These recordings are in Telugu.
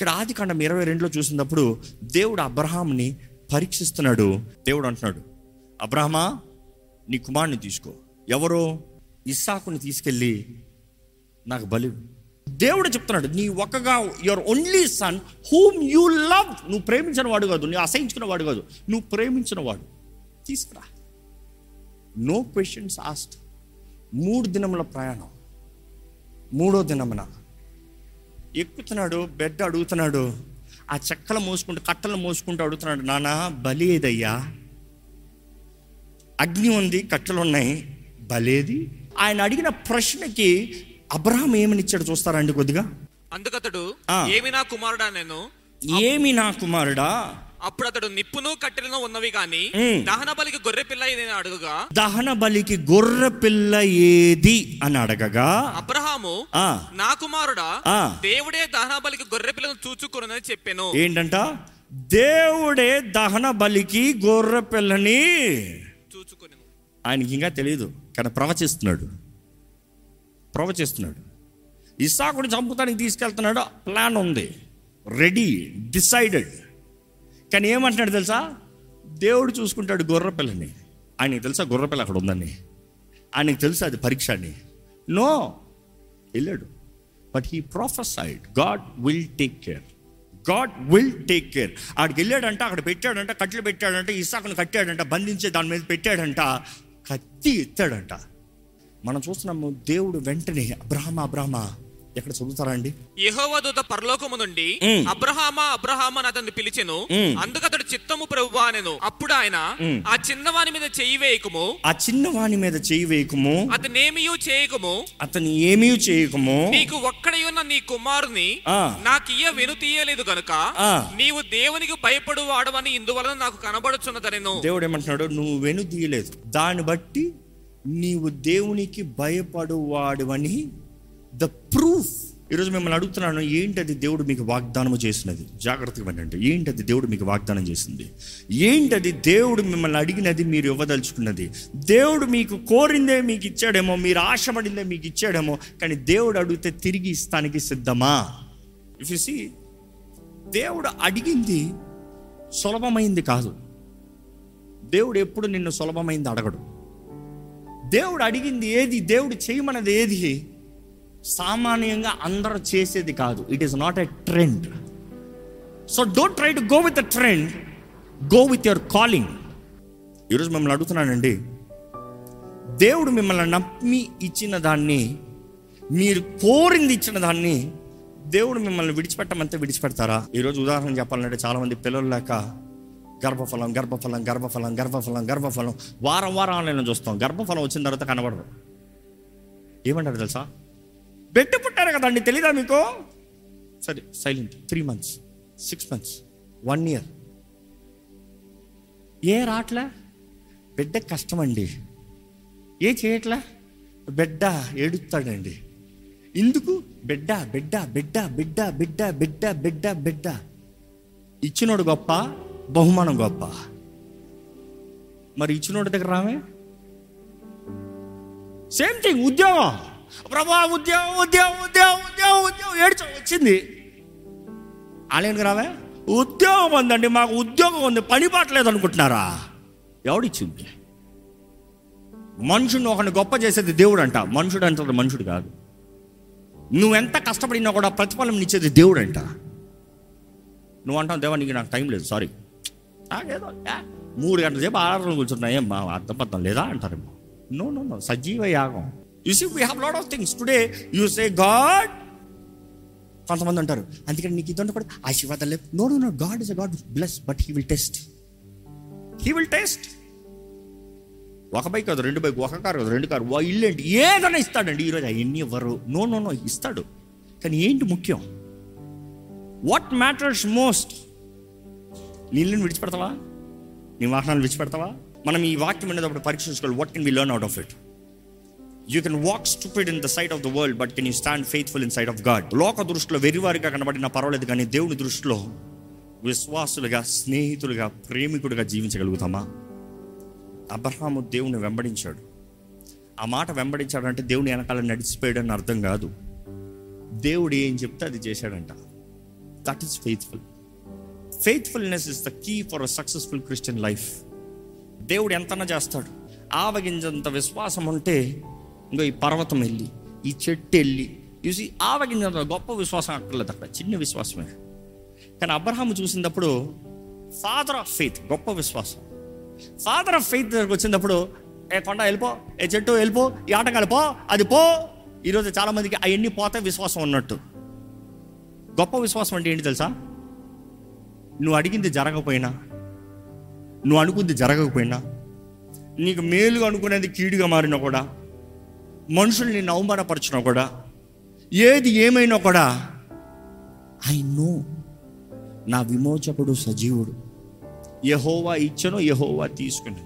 ఇక్కడ ఆది కాండం ఇరవై రెండులో చూసినప్పుడు దేవుడు అబ్రహాంని పరీక్షిస్తున్నాడు. దేవుడు అంటున్నాడు అబ్రహమా నీ కుమారుని తీసుకో. ఎవరో? ఇస్సాకుని తీసుకెళ్ళి నాకు బలి దేవుడు చెప్తున్నాడు నీ ఒక్కగా your only son whom you love నువ్వు ప్రేమించిన వాడు కాదు నువ్వు అసహించుకున్న వాడు కాదు నువ్వు ప్రేమించిన వాడు. తీసుకురా. నో క్వశ్చన్స్ ఆస్ట్ మూడు దినముల ప్రయాణం మూడో దినమున ఎక్కుతున్నాడు బెడ్ అడుగుతున్నాడు. ఆ చెక్కలు మోసుకుంటూ కట్టలు మోసుకుంటూ అడుగుతున్నాడు నానా బలి ఏదయ్యా? అగ్ని ఉంది కట్టెలు ఉన్నాయి బలేది ఆయన అడిగిన ప్రశ్నకి అబ్రహాం ఏమని ఇచ్చాడు చూస్తారండి కొద్దిగా? అందుకతడు. ఏమి నా కుమారుడా నేను? ఏమి నా కుమారుడా? అప్పుడు అతడు నిప్పును కట్టెలను ఉన్నవి ఉమ్. దహన బలికి గొర్రె పిల్ల నేను అడుగుగా? దహన బలికి గొర్రె పిల్ల ఏది అని అడగగా? అబ్రహాము ఆ. నా కుమారుడా. దేవుడే దహన బలికి గొర్రె పిల్లను చూచుకున్నదని చెప్పాను. ఏంటంట? దేవుడే దహన బలికి గొర్రె పిల్లని చూచుకుని ఆయనకి ఇంకా తెలియదు కానీ ప్రవచిస్తున్నాడు. ప్రవచిస్తున్నాడు. ఇస్సాకుని చంపుతానికి తీసుకెళ్తున్నాడు. ప్లాన్ ఉంది. రెడీ డిసైడెడ్ కానీ ఏమంటున్నాడు తెలుసా? దేవుడు చూసుకుంటాడు గొర్రపిల్లని ఆయనకి తెలుసా గొర్రపిల్ల అక్కడ ఉందని? ఆయనకి తెలుసా అది పరీక్ష అని? నో. వెళ్ళాడు. But he prophesied God will take care God will take care ఆడికి వెళ్ళాడంట అక్కడ పెట్టాడంట కట్లు పెట్టాడంట ఇసాకుని కట్టాడంట బంధించే దాని మీద పెట్టాడంట కత్తి ఎత్తాడంట. మనం చూస్తున్నాము దేవుడు వెంటనే అబ్రహమ అబ్రహమ ఎక్కడ చదువుతారా అండి యెహోవా దూత పరలోకము నుండి. అబ్రహామా అబ్రహామా అని అతన్ని పిలిచెను ఉమ్. అందుకతడు చిత్తము ప్రభువా అనెను అప్పుడు ఆయన. ఆ చిన్నవాని మీద చెయ్యి వేయకము ఆ చిన్నవాని మీద చేయి వేయకము అతనేమియూ చేయకము అతను ఏమీ చేయకము నీకు ఒక్కడయున్న నీ కుమారుని ఆ. నాకియ్య వెను తీయలేదు గనుక. నీవు దేవునికి భయపడు వాడవని ఇందువలన నాకు కనబడుచున్నదనెను దేవుడు ఏమంటున్నాడు నువ్వు వెను తీయలేదు దాన్ని బట్టి నీవు దేవునికి భయపడువాడువని ద ప్రూఫ్ ఈరోజు మిమ్మల్ని అడుగుతున్నాను ఏంటది దేవుడు మీకు వాగ్దానం చేసినది? జాగ్రత్తగా వినండి. ఏంటది దేవుడు మీకు వాగ్దానం చేసింది? ఏంటది దేవుడు మిమ్మల్ని అడిగినది మీరు ఇవ్వదలుచుకున్నది? దేవుడు మీకు కోరిందే మీకు ఇచ్చాడేమో మీరు ఆశపడిందే మీకు ఇచ్చాడేమో కానీ దేవుడు అడిగితే తిరిగి ఇస్తానికి సిద్ధమా? ఇఫ్ సి సీ దేవుడు అడిగింది సులభమైంది కాదు. దేవుడు ఎప్పుడు నిన్ను సులభమైంది అడగడు. దేవుడు అడిగింది ఏది? దేవుడు చేయమన్నది ఏది? సామాన్యంగా అందరూ చేసేది కాదు. It is not a trend so don't try to go with the trend go with your calling ఈరోజు మిమ్మల్ని అడుగుతున్నానండి. దేవుడు మిమ్మల్ని నమ్మి ఇచ్చిన దాన్ని మీరు కోరింది ఇచ్చిన దాన్ని దేవుడు మిమ్మల్ని విడిచిపెట్టమంతే విడిచిపెడతారా? ఈరోజు ఉదాహరణ చెప్పాలంటే చాలామంది పిల్లలు లేక గర్భఫలం గర్భఫలం గర్భఫలం గర్భఫలం గర్భఫలం వారం వారం ఆన్లైన్లో చూస్తాం. గర్భఫలం వచ్చిన తర్వాత కనబడరు. ఏమంటారు తెలుసా? బిడ్డ పుట్టారు కదండి తెలీదా మీకు? సరే silent three months six months one year ఏ రాట్లే? బిడ్డ కష్టం అండి ఏ చేయట్లే? బిడ్డ ఏడుస్తాడండి. ఎందుకు? బిడ్డ బిడ్డ బిడ్డ బిడ్డ బిడ్డ బిడ్డ బిడ్డ బిడ్డ. ఇచ్చినోడు గొప్ప బహుమానం గొప్ప. మరి ఇచ్చినోడి దగ్గర రామే? సేమ్ థింగ్ ఉద్యోగం. ప్రభా ఉద్యోగం ఉద్యోగం ఉద్యోగం ఉద్యోగం ఉద్యోగం. ఏడ్చ వచ్చింది. అలాంటి రావే? ఉద్యోగం ఉందండి మాకు ఉద్యోగం ఉంది పని పాటలేదు అనుకుంటున్నారా ఎవడిచ్చింది? మనుషుని ఒకని గొప్ప చేసేది దేవుడు అంట మనుషుడు అంటాడు మనుషుడు కాదు. నువ్వెంత కష్టపడినా కూడా ప్రతిఫలం ఇచ్చేది దేవుడు అంట నువ్వు అంటావు దేవా నీకు నాకు టైం లేదు సారీ. ఏదో మూడు గంటల సేపు ఆరాధన కూర్చున్నా ఏం మా అర్థం పర్థం లేదా అంటారేమో. నో నో నో సజీవ యాగం. You see we have lot of things today you say God కొంతమంది అంటారు అందుకని నీకు ఇది ఉండకూడదు. ఆశీర్వాదం లేదు no no no God is a God bless but he will test he will test ఒక బైక్ కాదు రెండు బైక్ ఒక కారు కాదు రెండు కారు వా ఇల్లు ఏంటి? ఏదైనా ఇస్తాడండి. ఈరోజు అవన్నీ ఇవ్వరు నో నో నో ఇస్తాడు. కానీ ఏంటి ముఖ్యం? వాట్ మ్యాటర్స్ మోస్ట్ నీళ్ళని విడిచిపెడతావా? నీ వాహనాలు విడిచిపెడతావా? మనం ఈ వాక్యం అనేటప్పుడు పరీక్షించుకోవాలి. What can we learn out of it you can walk stupid in the side of the world but can you stand faithful in side of God లోక దృష్టిలో వెరివారిగా కనబడినా పర్వాలేదు కానీ దేవుని దృష్టిలో విశ్వాసులుగా స్నేహితులుగా ప్రేమికుడిగా జీవించగలుగుతామా? అబ్రహాము దేవుని వెంబడించాడు. ఆ మాట వెంబడించాడంటే దేవుని వెనకాల నడిచిపోయాడని అర్థం కాదు. దేవుడు ఏం చెప్తే అది చేశాడంట. That is faithful faithfulness is the key for a successful Christian life దేవుడు ఎంతనా చేస్తాడు. ఆవగింజంత విశ్వాసం ఉంటే ఇంకో ఈ పర్వతం వెళ్ళి ఈ చెట్టు వెళ్ళి చూసి ఆవగింజ గొప్ప విశ్వాసం అక్కర్లేదు అక్కడ చిన్న విశ్వాసమే. కానీ అబ్రహాము చూసినప్పుడు ఫాదర్ ఆఫ్ ఫెయిత్ గొప్ప విశ్వాసం. ఫాదర్ ఆఫ్ ఫెయిత్ దగ్గరకు వచ్చినప్పుడు ఏ కొండ వెళ్ళిపో ఏ చెట్టు వెళ్ళిపో ఈ ఆట కలిపో అది పో. ఈరోజు చాలామందికి అవన్నీ పోతే విశ్వాసం ఉన్నట్టు. గొప్ప విశ్వాసం అంటే ఏంటి తెలుసా? నువ్వు అడిగింది జరగకపోయినా నువ్వు అనుకుంది జరగకపోయినా నీకు మేలుగా అనుకునేది కీడుగా మారినా కూడా మనుషుల్ని నిన్ను అవమానపరిచినా కూడా? ఏది ఏమైనా కూడా? I know. నా విమోచకుడు సజీవుడు. యహోవా ఇచ్చను యహోవా తీసుకుని.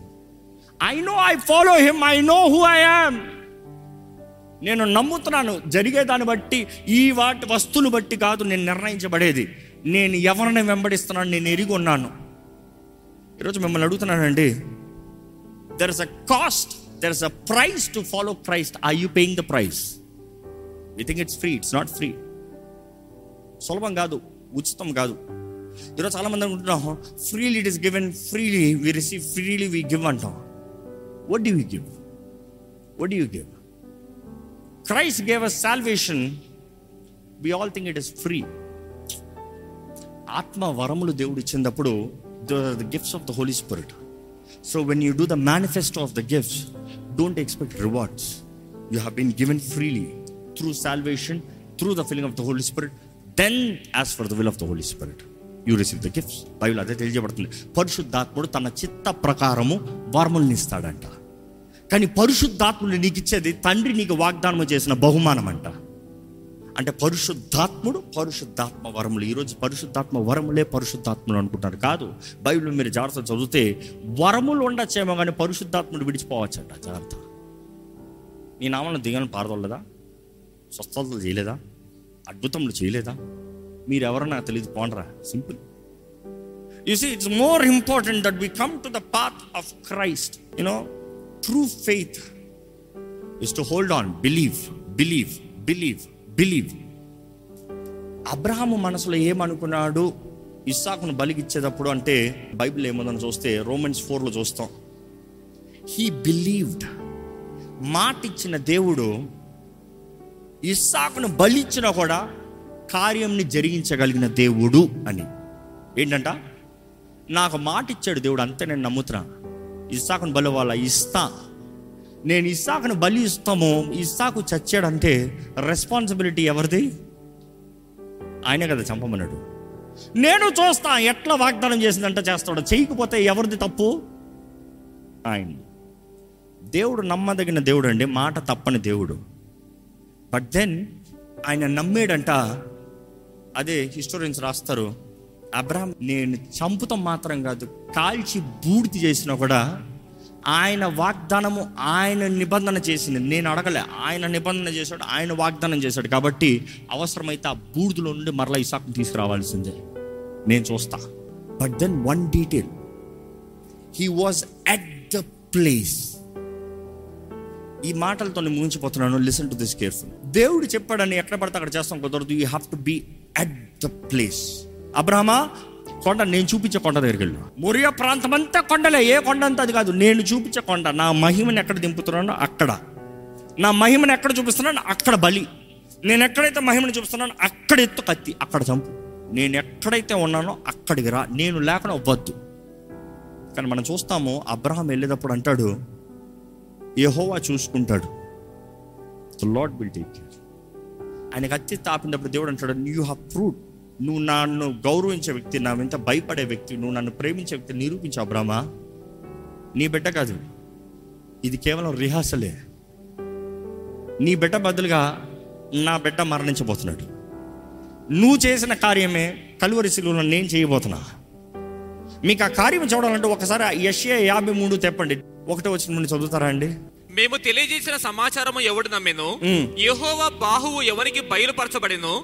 I know I follow him I know who I am. నేను నమ్ముతున్నాను జరిగేదాన్ని బట్టి ఈ వాటి వస్తువులు బట్టి కాదు నేను నిర్ణయించబడేది. నేను ఎవరిని వెంబడిస్తున్నాను నేను ఎరిగి ఉన్నాను. ఈరోజు మిమ్మల్ని అడుగుతున్నానండి there is a cost there is a price to follow Christ I you paying the price we think it's free it's not free సులభం కాదు ఉచితం కాదు ఈరోజు చాలా మంది అనుకుంటున్నాం freely it is given freely we receive freely we give అంటాం what do we give what do you give Christ gave us salvation we all think it is free ఆత్మ వరములు దేవుడు ఇచ్చినప్పుడు the gifts of the Holy Spirit so when you do the manifesto of the gifts don't expect rewards you have been given freely through salvation through the feeling of the Holy Spirit then as for the will of the Holy Spirit you receive the gifts Bible అదే తెలియజేయబడుతుంది పరిశుద్ధాత్ముడు తన చిత్త ప్రకారము వరముల్ని ఇస్తాడంట. కానీ పరిశుద్ధాత్ముడు నీకు ఇచ్చేది తండ్రి నీకు వాగ్దానం చేసిన బహుమానం అంట అంటే పరిశుద్ధాత్ముడు పరిశుద్ధాత్మ వరములు. ఈరోజు పరిశుద్ధాత్మ వరములే పరిశుద్ధాత్ములు అనుకుంటారు. కాదు బైబిల్ మీరు జాగ్రత్త చదివితే వరములు ఉండొచ్చేమో కానీ పరిశుద్ధాత్ముడు విడిచిపోవచ్చంట. జాగ్రత్త. నీ నామలను దిగని పారదోలేదా స్వస్థతలు చేయలేదా? అద్భుతములు చేయలేదా? మీరు ఎవరో నాకు తెలియదు పోండరా. Simple. You see it's more important that we come to the path of Christ you know true faith is to hold on believe believe believe believe Abraham మనసులో ఏమనుకున్నాడు? ఇస్సాకును బలిగిచ్చేటప్పుడు అంటే బైబిల్ ఏముందని చూస్తే రోమన్స్ ఫోర్లో చూస్తాం. హీ బిలీవ్డ్ మాట ఇచ్చిన దేవుడు ఇస్సాకును బలిచ్చినా కూడా కార్యంని జరిగించగలిగిన దేవుడు అని. ఏంటంట? నాకు మాట ఇచ్చాడు దేవుడు అంతే నేను నమ్ముతున్నా. ఇస్సాకును బలి వాళ్ళ ఇస్తా. నేను ఇస్సాకును బలి ఇస్తాము ఇస్సాకు చచ్చాడంటే రెస్పాన్సిబిలిటీ ఎవరిది? ఆయనే కదా చంపమన్నాడు. నేను చూస్తా ఎట్లా వాగ్దానం చేసిందంట చేస్తాడు చేయకపోతే ఎవరిది తప్పు? ఆయన దేవుడు నమ్మదగిన దేవుడు అండి మాట తప్పని దేవుడు. బట్ దెన్ ఆయన నమ్మేడంట అదే హిస్టోరియన్స్ రాస్తారు అబ్రహం నేను చంపుతాం మాత్రం కాదు కాల్చి బూడిది చేసినా కూడా ఆయన వాగ్దానము ఆయన నిబంధన చేసింది. నేను అడగలే. ఆయన నిబంధన చేశాడు ఆయన వాగ్దానం చేశాడు. కాబట్టి అవసరమైతే ఆ బూడిదలో నుండి మరలా ఇసాకు తీసుకురావాల్సిందే. నేను చూస్తా. But then one detail he was at the place ఈ మాటలతో నేను ముగించిపోతున్నాను. లిసన్ టు దిస్ కేర్ఫుల్ దేవుడు చెప్పాడని ఎక్కడ పడితే అక్కడ చేస్తాం కుదరదు. You have to be at the place అబ్రహమా కొండ నేను చూపించే కొండ దగ్గరికి వెళ్ళు మొరియా ప్రాంతం అంతా కొండలే ఏ కొండ అంతా అది కాదు. నేను చూపించే కొండ నా మహిమను ఎక్కడ దింపుతున్నానో అక్కడ. నా మహిమను ఎక్కడ చూపిస్తున్నాను అక్కడ బలి. నేను ఎక్కడైతే మహిమని చూపిస్తున్నానో అక్కడ ఎత్తు కత్తి అక్కడ చంపు. నేను ఎక్కడైతే ఉన్నానో అక్కడికి రా. నేను లేకుండా అవ్వద్దు కానీ మనం చూస్తాము అబ్రహం వెళ్ళేటప్పుడు అంటాడు యహోవా చూసుకుంటాడు. లాడ్ విల్ టేక్ కేర్ ఆయనకు అత్తి తాపినప్పుడు దేవుడు అంటాడు యూ హ్యావ్ ప్రూవ్ నువ్వు నన్ను గౌరవించే వ్యక్తి నా వెంట భయపడే వ్యక్తి నువ్వు నన్ను ప్రేమించే వ్యక్తి నిరూపించు అబ్రామా నీ బిడ్డ కాదు. ఇది కేవలం రిహార్సలే. నీ బిడ్డ బదులుగా నా బిడ్డ మరణించబోతున్నాడు. నువ్వు చేసిన కార్యమే కలువరి శిలువలో నేను చేయబోతున్నా. మీకు ఆ కార్యం చూడాలంటే ఒకసారి యష్యా యాభై మూడు తెప్పండి. ఒకటే వచ్చిన నుండి చదువుతారా అండి? మేము తెలియజేసిన సమాచారము ఎవడు నమ్మెను. యెహోవా బాహువు ఎవరికి బయలుపరచబడెను.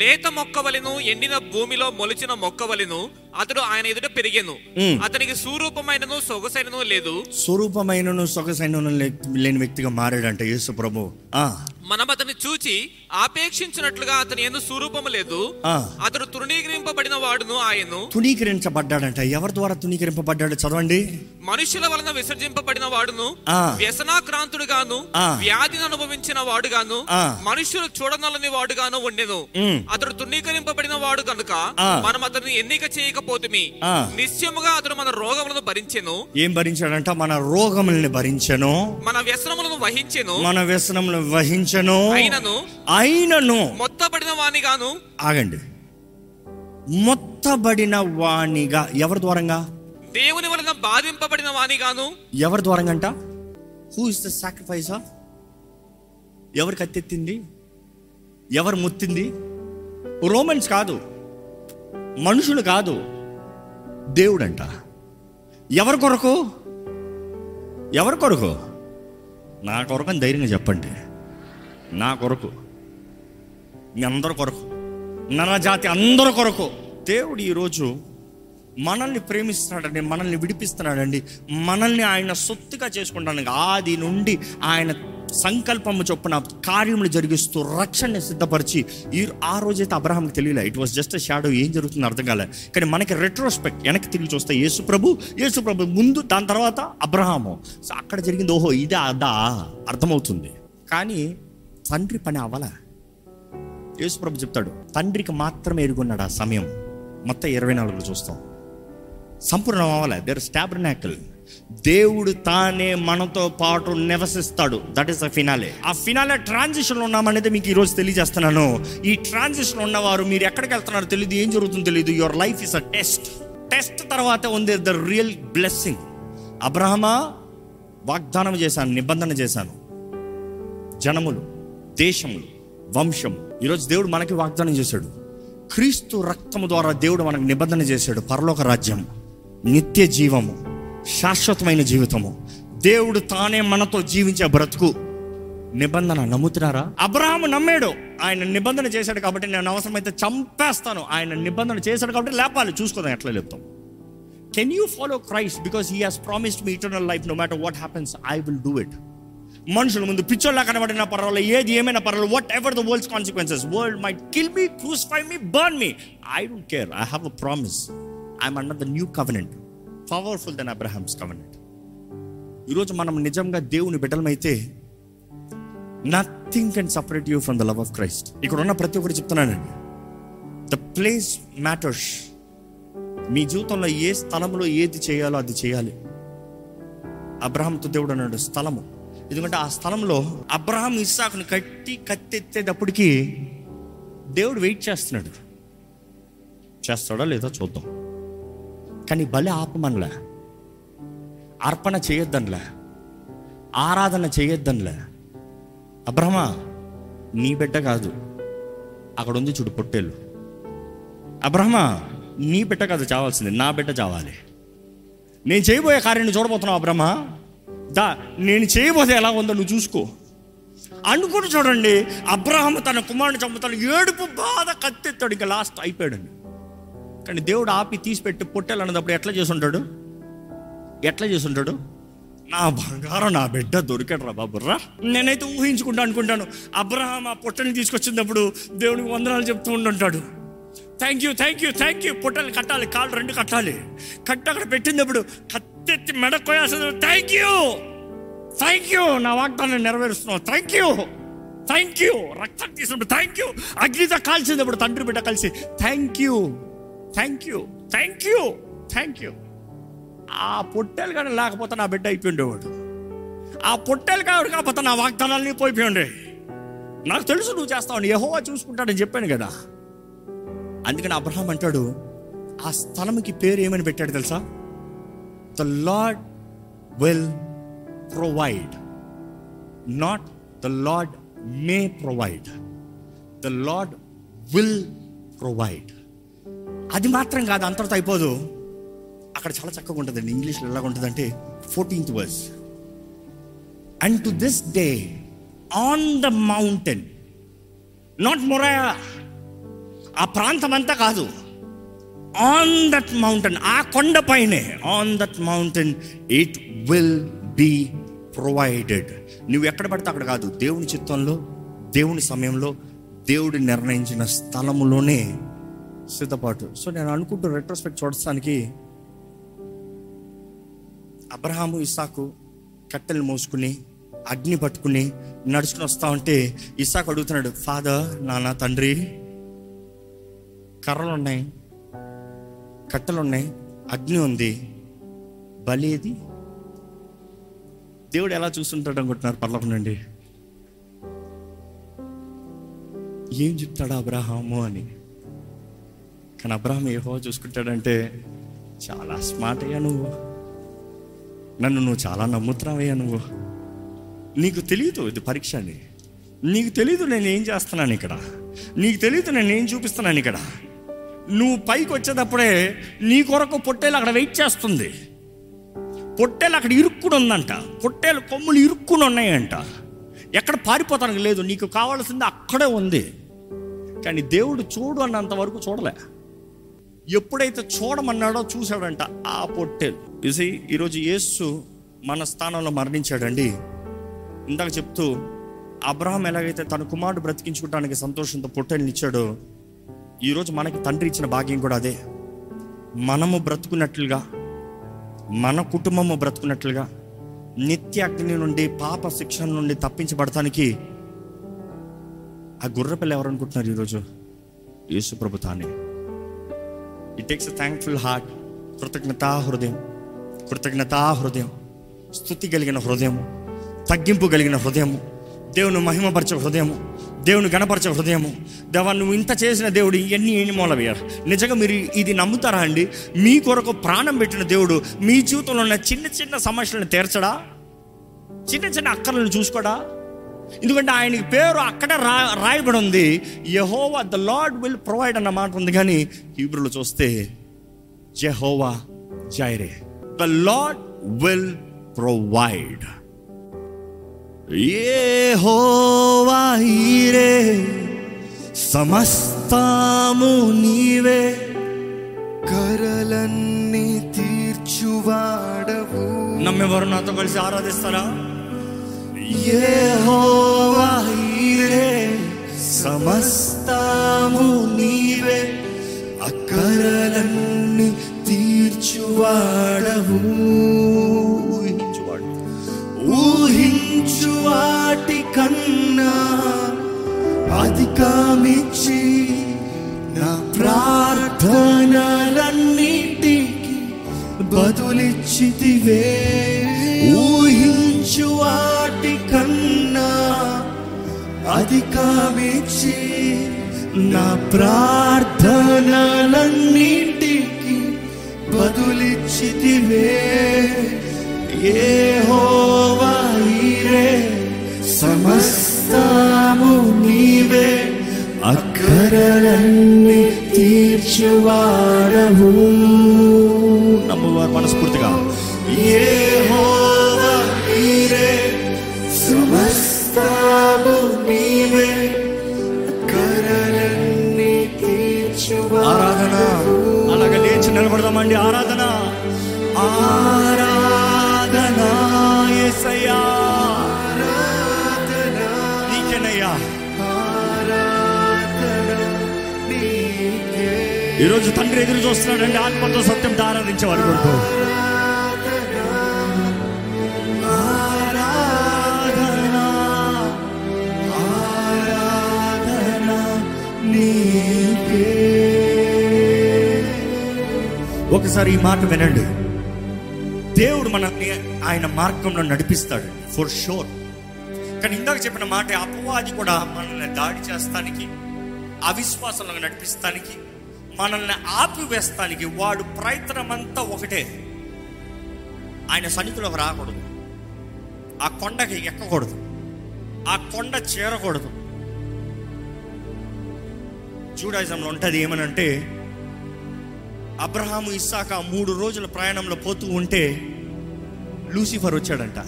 లేత మొక్కవలెను ఎండిన భూమిలో మొలిచిన మొక్కవలెను అతడు ఆయన ఎదుట పెరిగెను. అతనికి సూరూపమైనను సొగసైనను లేదు స్వరూపమైనను సొగసైనను లేని వ్యక్తిగా మారాడంట యేసు ప్రభు ఆ మనం అతన్ని చూచి ఆపేక్షించినట్లుగా అతని ఎందు స్వరూపము లేదు. అతడు తృణీకరింపబడిన వాడును ఆయను తుణీకరించబడ్డాడంట ఎవరి ద్వారా తుణీకరింపబడ్డాడు చదవండి మనుషుల వలన విసర్జింపబడిన వాడును ఆ. వ్యసనాక్రాంతుడుగాను ఆ. వ్యాధిని అనుభవించిన వాడుగాను ఆ. మనుషులు చూడనలని వాడుగాను ఉండెను ఉమ్. అతడు తుణీకరింపబడిన వాడు కనుక. మనం అతన్ని ఎన్నిక చేయకపోతుమి ఆ. నిశ్చయముగా అతడు మన రోగములను భరించెను. ఏం భరించాడంట? మన రోగముల్ని భరించను. మన వ్యసనములను వహించెను. మన వ్యసనములు వహించను. అయినను. అయినను. మొత్తబడిన వానిగాను. ఆగండి. మొత్తబడిన వాణిగా ఎవరి ద్వారంగా? దేవుని వలన బాధింపబడిన వానిగాను. ఎవరి ద్వారంగా అంట హూ ఇస్ ద సాక్రిఫైసా ఎవరు కత్తెత్తింది? ఎవరు ముత్తింది? రోమన్స్ కాదు. మనుషులు కాదు. దేవుడంట. ఎవరి కొరకు? ఎవరి కొరకు? నా కొరకు అని ధైర్యంగా చెప్పండి. నా కొరకు. మీ అందరి కొరకు. నరజాతి అందరి కొరకు. దేవుడు ఈరోజు మనల్ని ప్రేమిస్తున్నాడండి మనల్ని విడిపిస్తున్నాడండి. మనల్ని ఆయన సొత్తుగా చేసుకుంటానికి ఆది నుండి ఆయన సంకల్పము చొప్పున కార్యములు జరిగిస్తూ రక్షణని సిద్ధపరిచి ఈ ఆ రోజైతే అబ్రహాంకి తెలియలే. ఇట్ వాస్ జస్ట్ షాడో ఏం జరుగుతుందో అర్థం కాలే. కానీ మనకి రెట్రోస్పెక్ట్ వెనక్కి తిరిగి చూస్తే యేసు ప్రభు యేసు ప్రభు ముందు దాని తర్వాత అబ్రహాము. సో అక్కడ జరిగింది ఓహో ఇదే అదా అర్థమవుతుంది. కానీ తండ్రి పని అవ్వలా. యేసు ప్రభు చెప్తాడు తండ్రికి మాత్రమే ఎరుగున్నాడు ఆ సమయం. మొత్తం ఇరవై నాలుగులో చూస్తాం. సంపూర్ణం అవ్వలే. దేర్ స్టాబ్రనాకల్ దేవుడు తానే మనతో పాటు నివసిస్తాడు. దట్ ఈస్ ద ఫినాలే ఆ ఫినాలే ట్రాన్సిషన్లో ఉన్నామనేది మీకు ఈరోజు తెలియజేస్తున్నాను. ఈ ట్రాన్సిషన్ ఉన్నవారు మీరు ఎక్కడికి వెళ్తున్నారో తెలియదు ఏం జరుగుతుందో తెలియదు your life is a test test తర్వాత ఉంది ద రియల్ బ్లెస్సింగ్ అబ్రహమా వాగ్దానం చేశాను నిబంధన చేశాను. జనములు దేశములు వంశం ఈరోజు దేవుడు మనకి వాగ్దానం చేశాడు. క్రీస్తు రక్తము ద్వారా దేవుడు మనకు నిబంధన చేశాడు. పరలోక రాజ్యం నిత్య జీవము. శాశ్వతమైన జీవితము. దేవుడు తానే మనతో జీవించే బ్రతుకు. నిబంధన నమ్ముతున్నారా? అబ్రహాము నమ్మాడు. ఆయన నిబంధన చేశాడు కాబట్టి నేను అవసరమైతే చంపేస్తాను. ఆయన నిబంధన చేశాడు కాబట్టి లేపాలి. చూసుకోదాం ఎట్లా లేపుతాం. Can you follow Christ because he has promised me eternal life no matter what happens I will do it మనుషుల ముందు పిచ్చోళ్ళ కనబడినా పర్వాలేదు. ఏది ఏమైనా పర్వాలేదు. Whatever the world's consequences world may kill me crucify me burn me I don't care I have a promise I'm under the new covenant powerful then Abraham's covenant ఈరోజు మనం నిజంగా దేవుని బిడ్డలమైతే nothing can separate you from the love of Christ ఇక్కడ ఉన్న ప్రతి ఒక్కటి చెప్తున్నానండి. ద ప్లేస్ మ్యాటర్స్ మీ జీవితంలో ఏ స్థలంలో ఏది చేయాలో అది చేయాలి. అబ్రహాంతో దేవుడు అన్నాడు స్థలము. ఎందుకంటే ఆ స్థలంలో అబ్రహాం ఇస్సాకుని కట్టి కత్తెత్తేటప్పటికి దేవుడు వెయిట్ చేస్తున్నాడు. చేస్తాడా లేదా చూద్దాం. కానీ బలి ఆపమనలే. అర్పణ చేయొద్దనిలే. ఆరాధన చేయొద్దనిలే. అబ్రహమా నీ బిడ్డ కాదు. అక్కడ ఉంది చూడు పొట్టేళ్ళు. అబ్రహమా నీ బిడ్డ కాదు చావాల్సింది. నా బిడ్డ చావాలి. నేను చేయబోయే కార్యాన్ని చూడబోతున్నావు అబ్రహ్మ? దా నేను చేయబోతే ఎలా ఉందో నువ్వు చూసుకో. అనుకుని చూడండి అబ్రహం తన కుమారుని చంపుతాడు. ఏడుపు బాధ కత్తెత్తాడు. ఇంకా లాస్ట్ అయిపోయాడండి. కానీ దేవుడు ఆపి తీసిపెట్టి పొట్టెలు అన్నప్పుడు ఎట్లా చేసుంటాడు? ఎట్లా చేసుంటాడు? నా బంగారం నా బిడ్డ దొరికాడు రా. నేనైతే ఊహించుకుంటా అనుకుంటాను. అబ్రహాం ఆ పొట్టని తీసుకొచ్చినప్పుడు దేవుడికి వందనాలు చెప్తూ ఉండుంటాడు. Thank you thank you thank you పొట్టలు కట్టాలి కాళ్ళు రెండు కట్టాలి. కట్టి అక్కడ పెట్టినప్పుడు కత్తెత్తి మెడకోయాల్సింది థ్యాంక్ యూ థ్యాంక్ యూ నా వాగ్దానం నెరవేరుస్తున్నావు థ్యాంక్ యూ థ్యాంక్ యూ రక్తం తీసినప్పుడు థ్యాంక్ యూ అగ్నితో కాల్చినప్పుడు తండ్రి బిడ్డ కలిసి thank you thank you thank you thank you ఆ పొట్టేలు కానీ లేకపోతే నా బిడ్డ అయిపోయి ఉండేవాడు ఆ పొట్టేలు కాదు కాకపోతే నా వాగ్దానాలని పోయిపోయి ఉండే నాకు తెలుసు నువ్వు చేస్తావు యహోవా చూసుకుంటాడని చెప్పాను కదా. అందుకని అబ్రహాం అంటాడు ఆ స్థలంకి పేరు ఏమని పెట్టాడు తెలుసా? The Lord will provide not the Lord may provide the Lord will provide అది మాత్రం కాదు అంతటితో అయిపోదు. అక్కడ చాలా చక్కగా ఉంటుందండి. ఇంగ్లీష్లో ఎలాగ ఉంటుందంటే fourteenth verse. And to this day on the mountain not Moriah ఆ ప్రాంతం అంతా కాదు. ఆన్ దట్ మౌంటైన్ ఆ కొండ పైనే on that mountain it will be provided నువ్వు ఎక్కడ పడితే అక్కడ కాదు. దేవుని చిత్తంలో దేవుని సమయంలో దేవుడు నిర్ణయించిన స్థలములోనే సిద్ధపాటు. సో నేను అనుకుంటూ రెట్రోస్పెక్ట్ చూడటానికి అబ్రహాము ఇసాకు కట్టెలు మోసుకుని అగ్ని పట్టుకుని నడుచుకుని వస్తా ఉంటే ఇసాకు అడుగుతున్నాడు ఫాదర్ నాన్న తండ్రి కర్రలు ఉన్నాయి కట్టెలు ఉన్నాయి అగ్ని ఉంది బలి ఏది? దేవుడు ఎలా చూస్తుంటాడు అనుకుంటున్నారు? పర్లకు నుండి. ఏం చెప్తాడు అబ్రహాము? అని. కానీ అబ్రహం ఏహో చూసుకుంటాడంటే చాలా స్మార్ట్ అయ్యా నువ్వు. నన్ను నువ్వు చాలా నమ్ముతున్నావయ్యా నువ్వు. నీకు తెలియదు ఇది పరీక్ష అని నీకు తెలియదు నేను ఏం చేస్తున్నాను ఇక్కడ. నీకు తెలియదు నేను ఏం చూపిస్తున్నాను ఇక్కడ. నువ్వు పైకి వచ్చేటప్పుడే నీ కొరకు పొట్టేలు అక్కడ వెయిట్ చేస్తుంది. పొట్టేలు అక్కడ ఇరుక్కుని ఉందంట. పొట్టేలు కొమ్ములు ఇరుక్కుని ఉన్నాయంట. ఎక్కడ పారిపోతానికి లేదు. నీకు కావాల్సింది అక్కడే ఉంది. కానీ దేవుడు చూడు అన్నంత వరకు చూడలే. ఎప్పుడైతే చూడమన్నాడో చూశాడంట ఆ పొట్టేలు. చూసి ఈరోజు యేసు మన స్థానంలో మరణించాడండి. ఇందాక చెప్తూ అబ్రహం ఎలాగైతే తన కుమారుడు బ్రతికించుకోవడానికి సంతోషంతో పొట్టేల్ని ఇచ్చాడో ఈరోజు మనకి తండ్రి ఇచ్చిన భాగ్యం కూడా అదే. మనము బ్రతుకున్నట్లుగా మన కుటుంబము బ్రతుకున్నట్లుగా నిత్య అగ్ని నుండి పాప శిక్షణ నుండి తప్పించబడటానికి ఆ గుర్రపిల్ల ఎవరనుకుంటున్నారు ఈరోజు? యేసు ప్రభుతానే it takes a thankful heart కృతజ్ఞతా హృదయం. కృతజ్ఞతా హృదయం. స్థుతి కలిగిన హృదయము. తగ్గింపు కలిగిన హృదయము. దేవుని మహిమపరచే హృదయము. దేవుని గణపరచే హృదయము. దేవా నువ్వు ఇంత చేసిన దేవుడు ఇవన్నీ ఏమి మూలవయ్యారు నిజంగా మీరు ఇది నమ్ముతారా అండి? మీ కొరకు ప్రాణం పెట్టిన దేవుడు మీ జీవితంలో ఉన్న చిన్న చిన్న సమస్యలను తీర్చడా? చిన్న చిన్న అక్కర్లను చూసుకోడా? ఎందుకంటే ఆయనకి పేరు అక్కడే రా రాయబడి ఉంది. యహోవా ద లార్డ్ విల్ ప్రొవైడ్ అన్న మాట ఉంది. కానీ హీబ్రూలో చూస్తే Jehovah Jireh the Lord will provide. యెహోవా ఈరే సమస్తము నీవే. కరలన్నీ తీర్చువాడవు. నమ్మెవరు నాతో కలిసి ఆరాధిస్తారా? యెహోవా సమస్తము నీవే. అక్కరలన్నీ తీర్చువాడవు. ఊహించు వాటి కన్నా అధికమిచ్చి నా ప్రార్థనలన్నిటికి బదులిచ్చితివే. ఊహించు వాటి అధికమిచ్చి నా ప్రార్థనలన్నిటికి బదులిచ్చితివే. యెహోవా ఈరే సమస్తము నీవే. అక్కరలన్నీ తీర్చువాడవు నమ్మువారు మనస్ఫూర్తిగా. యెహోవా నిలబడదామండి ఆరాధన. ఆరాధన నీకేనయ్యా. ఈరోజు తండ్రి ఎదురు చూస్తున్నాడండి ఆత్మతో సత్యంతో ఆరాధించేవారు ఒకసారి ఈ మాట వినండి. దేవుడు మనల్ని ఆయన మార్గంలో నడిపిస్తాడు ఫర్ షూర్ కానీ ఇందాక చెప్పిన మాట అపవాది కూడా మనల్ని దాడి చేస్తానికి అవిశ్వాసంలో నడిపిస్తానికి మనల్ని ఆపివేస్తానికి వాడు ప్రయత్నం అంతా ఒకటే. ఆయన సన్నిధిలోకి రాకూడదు. ఆ కొండకి ఎక్కకూడదు. ఆ కొండ చేరకూడదు. జూడాయిజంలో ఉంటుంది ఏమనంటే అబ్రహాము ఇస్సాక మూడు రోజుల ప్రయాణంలో పోతూ ఉంటే లూసిఫర్ వచ్చాడంట.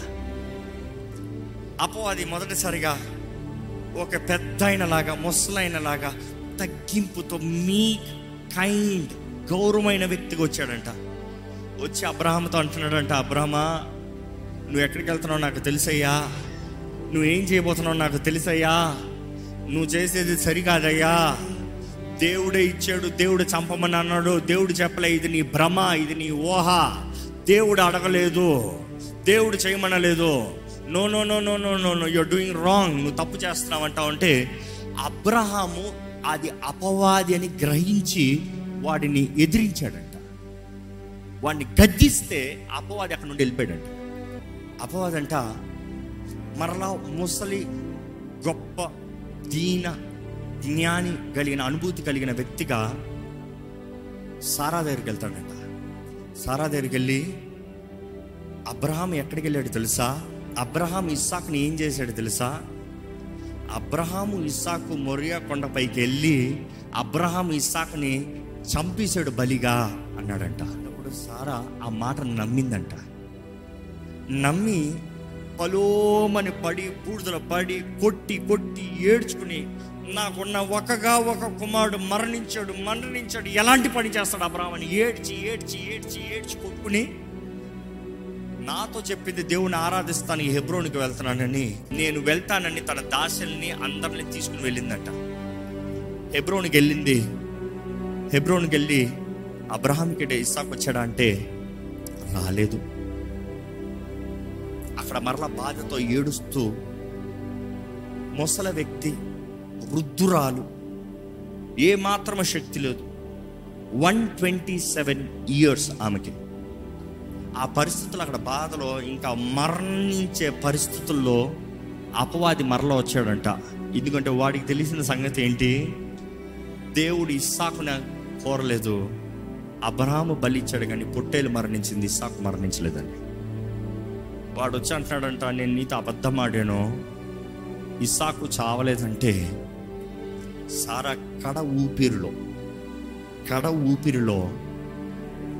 అది మొదటిసారిగా ఒక పెద్ద అయినలాగా ముసలైనలాగా తగ్గింపుతో మీ కైండ్ గౌరవమైన వ్యక్తిగా వచ్చాడంట. వచ్చి అబ్రహాంతో అంటున్నాడంట అబ్రహమా నువ్వు ఎక్కడికి వెళ్తున్నావు నాకు తెలుసయ్యా? నువ్వేం చేయబోతున్నావు నాకు తెలుసయ్యా? నువ్వు చేసేది సరికాదయ్యా? దేవుడే ఇచ్చాడు దేవుడు చంపమని అన్నాడు. దేవుడు చెప్పలే ఇది నీ భ్రమ ఇది నీ ఊహ. దేవుడు అడగలేదు దేవుడు చేయమనలేదు. No no no no no no no you're doing wrong నువ్వు తప్పు చేస్తున్నావు అంటావు అంటే అబ్రహాము అది అపవాది అని గ్రహించి వాడిని ఎదిరించాడంట. వాడిని గద్దిస్తే అపవాది అక్కడ నుండి వెళ్ళిపోయాడంట. అపవాది అంట మరలా ముసలి గొప్ప దీన జ్ఞాని కలిగిన అనుభూతి కలిగిన వ్యక్తిగా సారా దగ్గరికి వెళ్తాడంట. సారా దగ్గరికి వెళ్ళి అబ్రహాం ఎక్కడికి వెళ్ళాడు తెలుసా? అబ్రహాం ఇస్సాకుని ఏం చేశాడు తెలుసా? అబ్రహాము ఇస్సాకు మొరియా కొండపైకి వెళ్ళి అబ్రహాం ఇస్సాకుని చంపేశాడు బలిగా అన్నాడంట. అన్నప్పుడు సారా ఆ మాటను నమ్మిందంట. నమ్మి పలోమని పడి బూడిదల పడి కొట్టి కొట్టి ఏడ్చుకుని నాకున్న ఒకగా ఒక కుమారుడు మరణించాడు మరణించాడు. ఎలాంటి పని చేస్తాడు అబ్రాహ్మణి ఏడ్చి ఏడ్చి ఏడ్చి ఏడ్చి కొట్టుకుని నాతో చెప్పింది దేవుని ఆరాధిస్తానికి హెబ్రోనికి వెళ్తున్నానని. నేను వెళ్తానని తన దాసల్ని అందరిని తీసుకుని వెళ్ళిందట. హెబ్రోనికి వెళ్ళింది. హెబ్రోనికి వెళ్ళి అబ్రహాంకి ఇస్సాకు వచ్చాడా అంటే రాలేదు. అక్కడ మరలా బాధతో ఏడుస్తూ ముసల వ్యక్తి వృద్ధురాలు. ఏ మాత్రమ శక్తి లేదు. వన్ ట్వంటీ సెవెన్ ఇయర్స్ ఆమెకి. ఆ పరిస్థితులు అక్కడ బాధలో ఇంకా మరణించే పరిస్థితుల్లో అపవాది మరల వచ్చాడంట. ఎందుకంటే వాడికి తెలిసిన సంగతి ఏంటి? దేవుడు ఇస్సాకున కోరలేదు. అబ్రహాము బలిచ్చాడు కానీ పొట్టేలు మరణించింది ఇస్సాకు మరణించలేదండి. వాడు వచ్చి అంటున్నాడంట నేను నీతో అబద్ధం ఆడాను. ఇస్సాకు చావలేదంటే సారా కడ ఊపిరిలో కడ ఊపిరిలో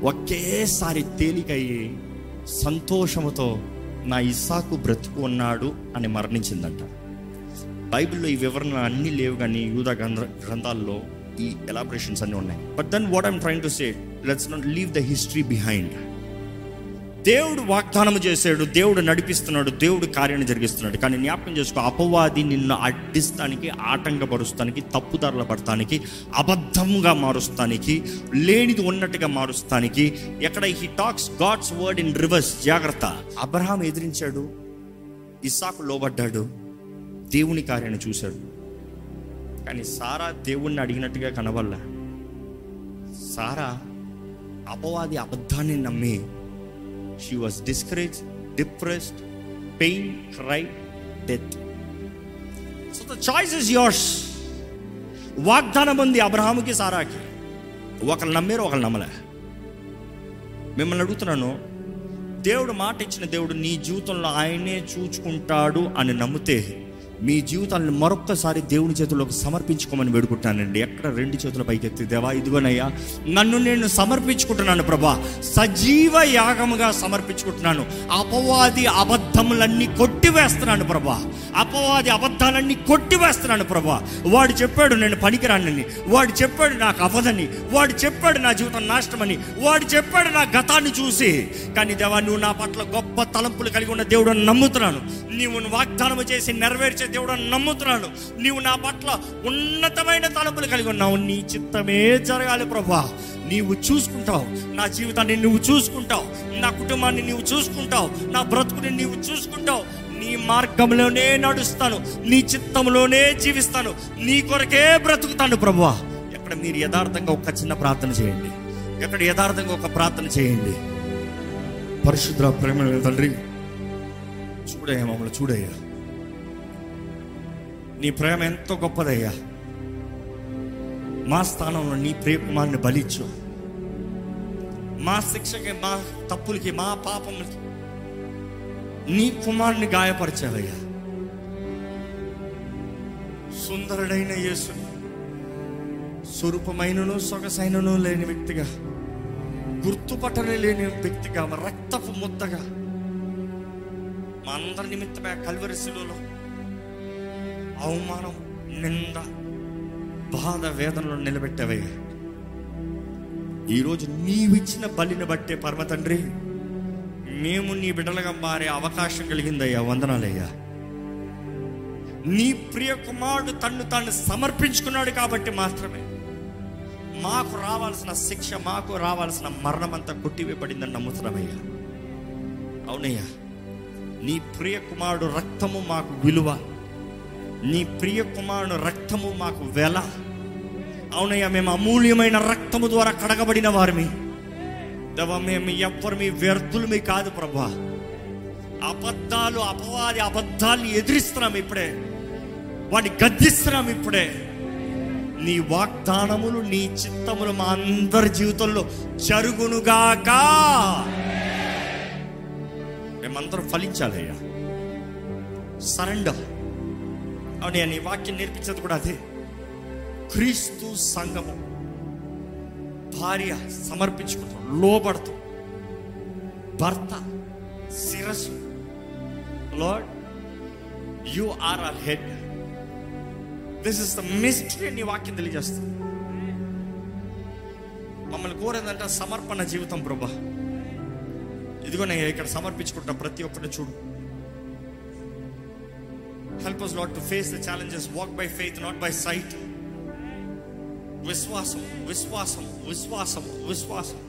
ఒకేసారి తేలికయ్యి సంతోషముతో నా ఇస్సాకు బ్రతుకు ఉన్నాడు అని మరణించిందంట. బైబిల్లో ఈ వివరణ అన్నీ లేవు కానీ యూదా గ్రంథ గ్రంథాల్లో ఈ ఎలాబరేషన్స్ అన్నీ ఉన్నాయి. But then what I'm trying to say let's not leave the history behind దేవుడు వాగ్దానం చేశాడు దేవుడు నడిపిస్తున్నాడు దేవుడు కార్యాన్ని జరిగిస్తున్నాడు. కానీ జ్ఞాపకం చేసుకో అపవాది నిన్ను అడ్డిస్తానికి ఆటంకపరుస్తానికి తప్పుదారుల పడటానికి అబద్ధంగా మారుస్తానికి లేనిది ఉన్నట్టుగా మారుస్తానికి ఎక్కడ he talks God's word in reverse జాగ్రత్త. అబ్రహాం ఎదిరించాడు ఇసాకు లోబడ్డాడు దేవుని కార్యాన్ని చూశాడు. కానీ సారా దేవుణ్ణి అడిగినట్టుగా కనవల్ల సారా అపవాది అబద్ధాన్ని నమ్మి she was discourage depressed pain cry death so the choice is yours వాగ్దానం ఉంది అబ్రహాముకి సారాకి. ఒకళ్ళు నమ్మారు ఒకళ్ళు నమ్మలే. మిమ్మల్ని అడుగుతున్నాను దేవుడు మాట ఇచ్చిన దేవుడు నీ జీవితంలో ఆయనే చూచుకుంటాడు అని నమ్మితే మీ జీవితాలను మరొక్కసారి దేవుని చేతుల్లోకి సమర్పించుకోమని వేడుకుంటానండి ఎక్కడ రెండు చేతుల పైకెత్తి దేవా ఇదిగోనయ్యా నన్ను నేను సమర్పించుకుంటున్నాను ప్రభా. సజీవ యాగముగా సమర్పించుకుంటున్నాను. అపవాది అబద్ధములన్నీ కొట్టివేస్తున్నాను ప్రభా. అపవాది అబద్ధాలన్నీ కొట్టివేస్తున్నాను ప్రభా. వాడు చెప్పాడు నేను పనికిరానని వాడు చెప్పాడు నాకు అవదని వాడు చెప్పాడు నా జీవితం నాశనమని వాడు చెప్పాడు నా గతాన్ని చూసి. కానీ దేవా నువ్వు నా పట్ల గొప్ప తలంపులు కలిగి ఉన్న దేవుడు నమ్ముతున్నాను. నీవు వాగ్దానం చేసి నెరవేర్చే దేవుడు నమ్ముతున్నాను నీవు నా పట్ల ఉన్నతమైన తలపులు కలిగి ఉన్నావు. నీ చిత్తమే జరగాలి ప్రభా. నీవు చూసుకుంటావు. నా జీవితాన్ని నువ్వు చూసుకుంటావు. నా కుటుంబాన్ని నీవు చూసుకుంటావు. నా బ్రతుకుని నీవు చూసుకుంటావు. నీ మార్గంలోనే నడుస్తాను. నీ చిత్తంలోనే జీవిస్తాను. నీ కొరకే బ్రతుకుతాను ప్రభువా ఎక్కడ మీరు యథార్థంగా ఒక చిన్న ప్రార్థన చేయండి. ఎక్కడ యథార్థంగా ఒక ప్రార్థన చేయండి. పరిశుద్ధ ప్రేమ తండ్రి చూడయ్యా మమ్మల్ని చూడయ్యా. నీ ప్రేమ ఎంతో గొప్పదయ్యా. మా స్థానంలో నీ ప్రియకుమారిని బలిచ్చు. మా శిక్షకి మా తప్పులకి మా పాపములకి నీ కుమారుని గాయపరిచావయ్యా. సుందరుడైన యేసు స్వరూపమైనను సొగసైనను లేని వ్యక్తిగా గుర్తుపట్టని లేని వ్యక్తిగా రక్తపు ముద్దగా మా అందరి నిమిత్తమే కల్వరి శిలువలో అవమానం నింద బాధ వేదనలో నిలబెట్టవయ్యా ఈరోజు నీవిచ్చిన బలిని బట్టే పరమ తండ్రి మేము నీ బిడ్డలుగా మారే అవకాశం కలిగిందయ్యా వందనాలయ్యా. నీ ప్రియ కుమారుడు తన్ను తాను సమర్పించుకున్నాడు కాబట్టి మాత్రమే. మాకు రావాల్సిన శిక్ష మాకు రావాల్సిన మరణం అంతా కొట్టివేయబడిందని నమ్ముతున్నామయ్యా. అవునయ్యా నీ ప్రియ కుమారుడు రక్తము మాకు విలువ. నీ ప్రియ కుమారుడు రక్తము మాకు వెల. అవునయ్యా మేము అమూల్యమైన రక్తము ద్వారా కడగబడిన వారిమి. దేవా మేము ఎవ్వరు మీ వ్యర్థులమి కాదు ప్రభా. అబద్ధాలు అపవాది అబద్ధాలు ఎదిరిస్తున్నాం ఇప్పుడే. వాటి గద్దిస్తున్నాం ఇప్పుడే. నీ వాగ్దానములు నీ చిత్తములు మా అందరి జీవితంలో జరుగునుగాక. మేమందరం ఫలించాలయ్యా. సరెండర్. అవునయ్యా నీ వాక్యం నేర్పించేది కూడా అదే క్రీస్తు సంగము భార్య సమర్పించుకుంటాం లోబడతాం భర్త శిరస్సు Lord you are are head this is the mystery నీ వాక్యం తెలియజేస్తుంది మమ్మల్ని కోరేదంటే సమర్పణ జీవితం ప్రభా ఇదిగో నేను ఇక్కడ సమర్పించుకుంటా ప్రతి ఒక్కరిని చూడు help us lot to face the challenges walk by faith not by sight విశ్వాసం విశ్వాసం విశ్వాసం విశ్వాసం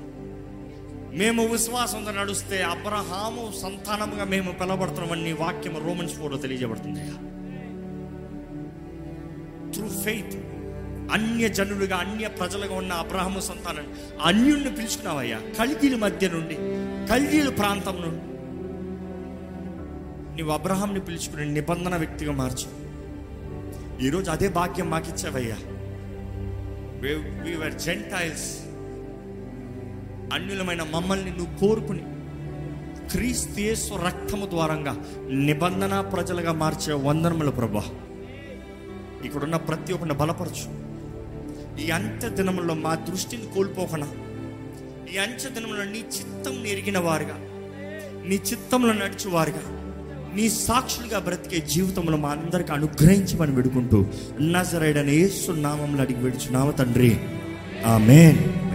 మేము విశ్వాసంతో నడుస్తే అబ్రహాము సంతానముగా మేము పిలబడుతున్నామని నీ వాక్యం రోమన్స్ ఫోర్లో తెలియజేయబడుతుంది త్రూ ఫెయిత్ అన్య జనులుగా అన్య ప్రజలుగా ఉన్న అబ్రహము సంతానం అన్యుణ్ణి పిలుచుకున్నావయ్యా. కల్గీల మధ్య నుండి కల్గీల ప్రాంతం నుండి. నువ్వు అబ్రహాంని పిలుచుకుని నిబంధన వ్యక్తిగా మార్చు. ఈరోజు అదే భాగ్యం మాకిచ్చావయ్యా. వీఆర్ జెంటైల్స్ అన్యులమైన మమ్మల్ని నువ్వు కోరుకుని క్రీస్తు రక్తము ద్వారంగా నిబంధన ప్రజలుగా మార్చే వందనములు ప్రభా. ఇక్కడున్న ప్రతి ఒక్కరిని బలపరచు. ఈ అంత్య దినములో మా దృష్టిని కోల్పోకుండా ఈ అంత్య దినములో నీ చిత్తం ఎరిగిన వారుగా నీ చిత్తంలో నడిచేవారుగా నీ సాక్షులుగా బ్రతికే జీవితంలో మా అందరికి అనుగ్రహించమని వేడుకుంటూ నజరైడని ఏసు నామంలో అడిగి విడుచున్నాము తండ్రి. ఆమెన్.